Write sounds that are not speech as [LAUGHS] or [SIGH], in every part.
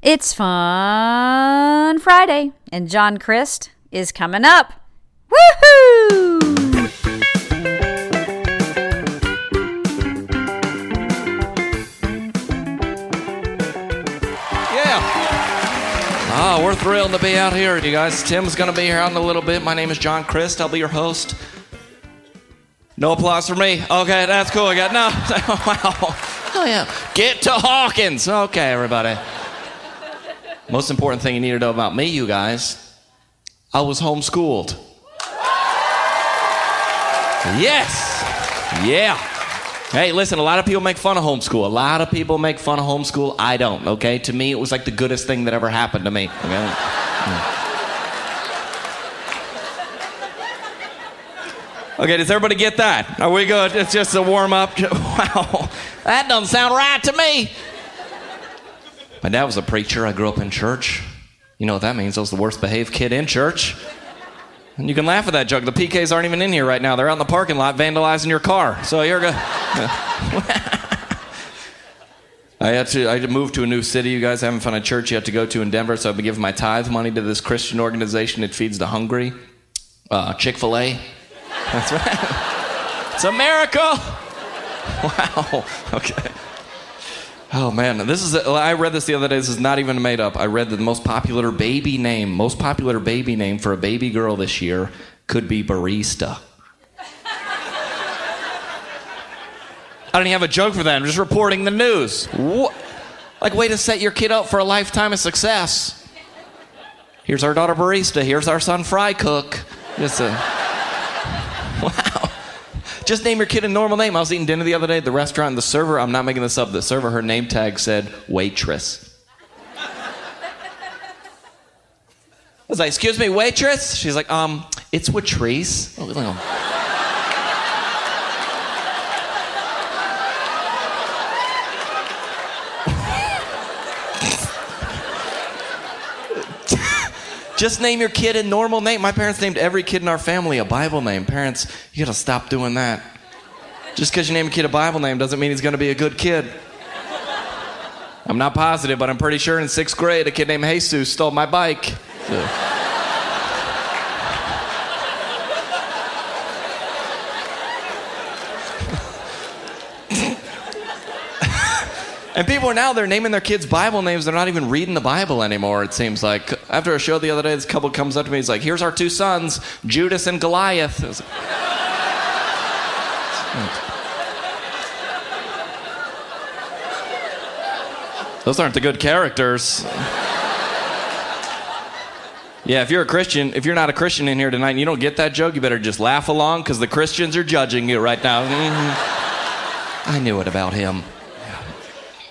It's Fun Friday, and John Crist is coming up. Woohoo! Yeah. Ah, we're thrilled to be out here, you guys. Tim's going to be here out in a little bit. My name is John Crist. I'll be your host. No applause for me. Okay, that's cool. I got no. [LAUGHS] wow. Oh yeah. Get to Hawkins. Okay, everybody. Most important thing you need to know about me, you guys. I was homeschooled. Yes. Yeah. Hey, listen, a lot of people make fun of homeschool. A lot of people make fun of homeschool. I don't, okay? To me, it was like the goodest thing that ever happened to me. Okay? Okay, does everybody get that? Are we good? It's just a warm up. [LAUGHS] Wow, that doesn't sound right to me. My dad was a preacher. I grew up in church. You know what that means? I was the worst behaved kid in church. And you can laugh at that joke. The PKs aren't even in here right now. They're out in the parking lot vandalizing your car. So you're good. [LAUGHS] I had to I moved to a new city. You guys haven't found a church yet to go to in Denver, so I've been giving my tithe money to this Christian organization that feeds the hungry. Uh, Chick fil A. That's right. [LAUGHS] It's a miracle. [LAUGHS] Wow. Okay. Oh man, this is. I read this the other day. This is not even made up. I read that the most popular baby name, most popular baby name for a baby girl this year could be barista. I don't even have a joke for that. I'm just reporting the news. What? Like, way to set your kid up for a lifetime of success. Here's our daughter barista. Here's our son fry cook. Just a. [LAUGHS] Wow. Just name your kid a normal name. I was eating dinner the other day at the restaurant, and the server, I'm not making this up, the server, her name tag said waitress. I was like, excuse me, waitress? She's like, um, it's Watrice. Oh. Just name your kid a normal name. My parents named every kid in our family a Bible name. Parents, you gotta stop doing that. Just because you name a kid a Bible name doesn't mean he's gonna be a good kid. I'm not positive, but I'm pretty sure in sixth grade a kid named Jesus stole my bike. So. [LAUGHS] And people are now they're naming their kids Bible names. They're not even reading the Bible anymore. It seems like after a show the other day, this couple comes up to me. He's like, "Here's our two sons, Judas and Goliath." Like, Those aren't the good characters. Yeah, if you're a Christian, if you're not a Christian in here tonight and you don't get that joke, you better just laugh along because the Christians are judging you right now. Mm-hmm. I knew it about him.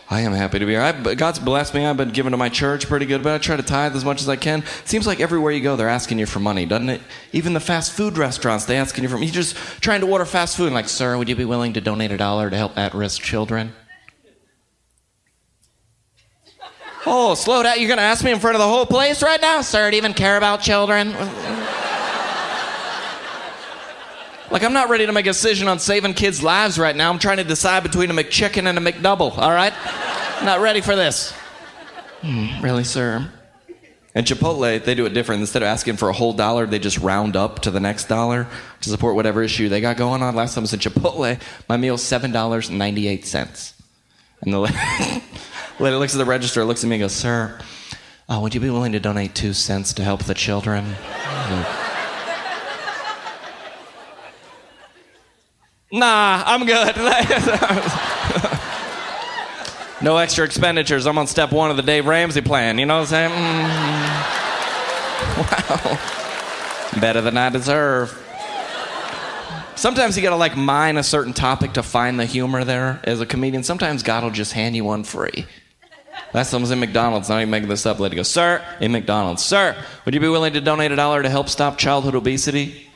I am happy to be here. I, God's blessed me. I've been giving to my church pretty good, but I try to tithe as much as I can. Seems like everywhere you go, they're asking you for money, doesn't it? Even the fast food restaurants, they asking you for. money. You're just trying to order fast food, and like, sir, would you be willing to donate a dollar to help at-risk children? Oh, slow down. You're going to ask me in front of the whole place right now? Sir, do you even care about children? [LAUGHS] like, I'm not ready to make a decision on saving kids' lives right now. I'm trying to decide between a McChicken and a McDouble, all right? not ready for this. Hmm, really, sir? And Chipotle, they do it different. Instead of asking for a whole dollar, they just round up to the next dollar to support whatever issue they got going on. Last time I was in Chipotle, my meal's $7.98. And the [LAUGHS] lady looks at the register, looks at me, and goes, Sir, uh, would you be willing to donate two cents to help the children? Nah, I'm good. [LAUGHS] no extra expenditures. I'm on step one of the Dave Ramsey plan. You know what I'm saying? Mm. [LAUGHS] Wow. Better than I deserve. Sometimes you gotta like mine a certain topic to find the humor there as a comedian. Sometimes God will just hand you one free. Last time I in McDonald's, not even making this up. Lady goes, Sir, in McDonald's, Sir, would you be willing to donate a dollar to help stop childhood obesity?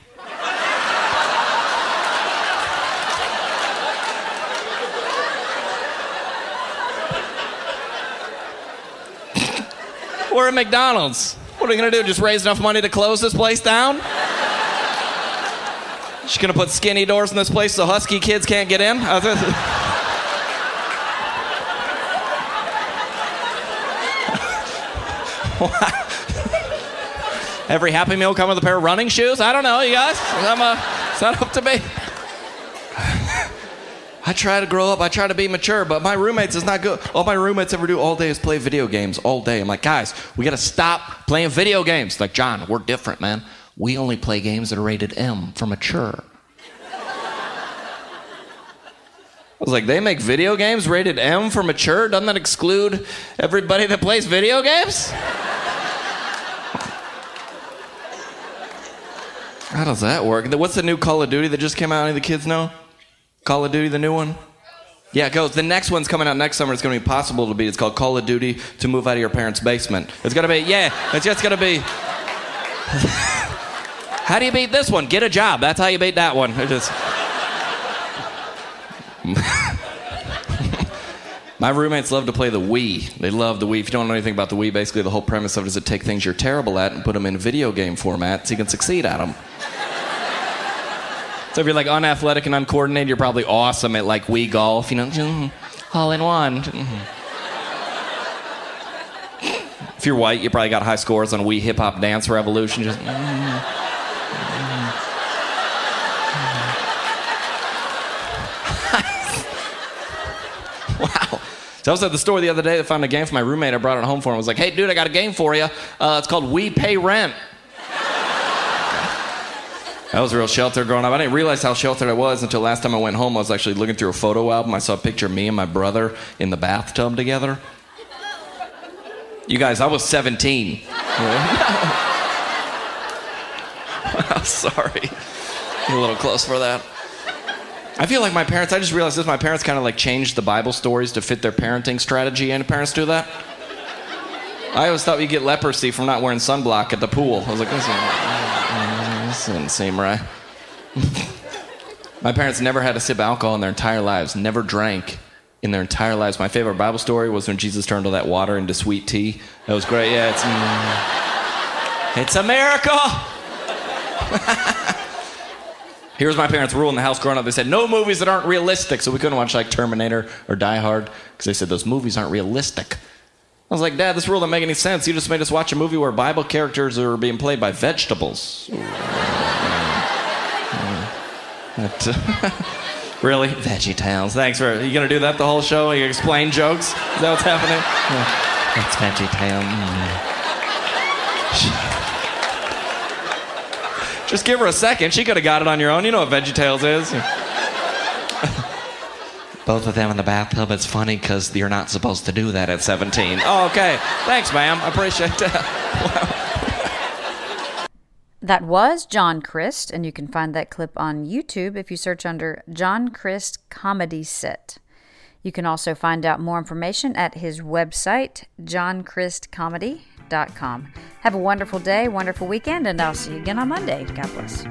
We're at McDonald's. What are we gonna do? Just raise enough money to close this place down? She's gonna put skinny doors in this place so husky kids can't get in? [LAUGHS] Every Happy Meal come with a pair of running shoes? I don't know, you guys. I'm, uh, it's not up to me. I try to grow up. I try to be mature, but my roommates is not good. All my roommates ever do all day is play video games all day. I'm like, guys, we got to stop playing video games. Like, John, we're different, man. We only play games that are rated M for mature. I was like, they make video games rated M for mature? Doesn't that exclude everybody that plays video games? How does that work? What's the new Call of Duty that just came out? Any of the kids know? Call of Duty, the new one? Yeah, it goes. The next one's coming out next summer. It's going to be possible to beat. It's called Call of Duty to move out of your parents' basement. It's going to be, yeah, it's just going to be. [LAUGHS] how do you beat this one? Get a job. That's how you beat that one. It just. [LAUGHS] My roommates love to play the Wii. They love the Wii. If you don't know anything about the Wii, basically the whole premise of it is to take things you're terrible at and put them in video game format so you can succeed at them. So if you're like unathletic and uncoordinated, you're probably awesome at like Wii golf, you know, mm-hmm. all in one. Mm-hmm. If you're white, you probably got high scores on Wii Hip Hop Dance Revolution. Just. Mm-hmm. [LAUGHS] wow. So I was at the store the other day. I found a game for my roommate. I brought it home for him. I was like, "Hey, dude, I got a game for you. Uh, it's called We Pay Rent." I was real sheltered growing up. I didn't realize how sheltered I was until last time I went home. I was actually looking through a photo album. I saw a picture of me and my brother in the bathtub together. You guys, I was 17. [LAUGHS] I'm sorry. a little close for that. I feel like my parents, I just realized this, my parents kind of like changed the Bible stories to fit their parenting strategy. Any parents do that? I always thought you get leprosy from not wearing sunblock at the pool. I was like, isn't, this doesn't seem right. [LAUGHS] my parents never had a sip of alcohol in their entire lives, never drank in their entire lives. My favorite Bible story was when Jesus turned all that water into sweet tea. That was great. Yeah, it's, mm, it's a miracle. [LAUGHS] Here's my parents' rule in the house growing up. They said no movies that aren't realistic, so we couldn't watch like Terminator or Die Hard because they said those movies aren't realistic. I was like, Dad, this rule doesn't make any sense. You just made us watch a movie where Bible characters are being played by vegetables. [LAUGHS] really? Veggie Tales. Thanks for. Are you gonna do that the whole show? You explain jokes? Is that what's happening? Yeah. It's Veggie. Mm. [LAUGHS] Just give her a second. She could have got it on your own. You know what VeggieTales is. Both of them in the bathtub. It's funny because you're not supposed to do that at 17. Oh, okay. Thanks, ma'am. I appreciate that. [LAUGHS] That was John Crist, and you can find that clip on YouTube if you search under John Crist Comedy Set. You can also find out more information at his website, johncristcomedy.com have a wonderful day, wonderful weekend, and I'll see you again on Monday. God bless.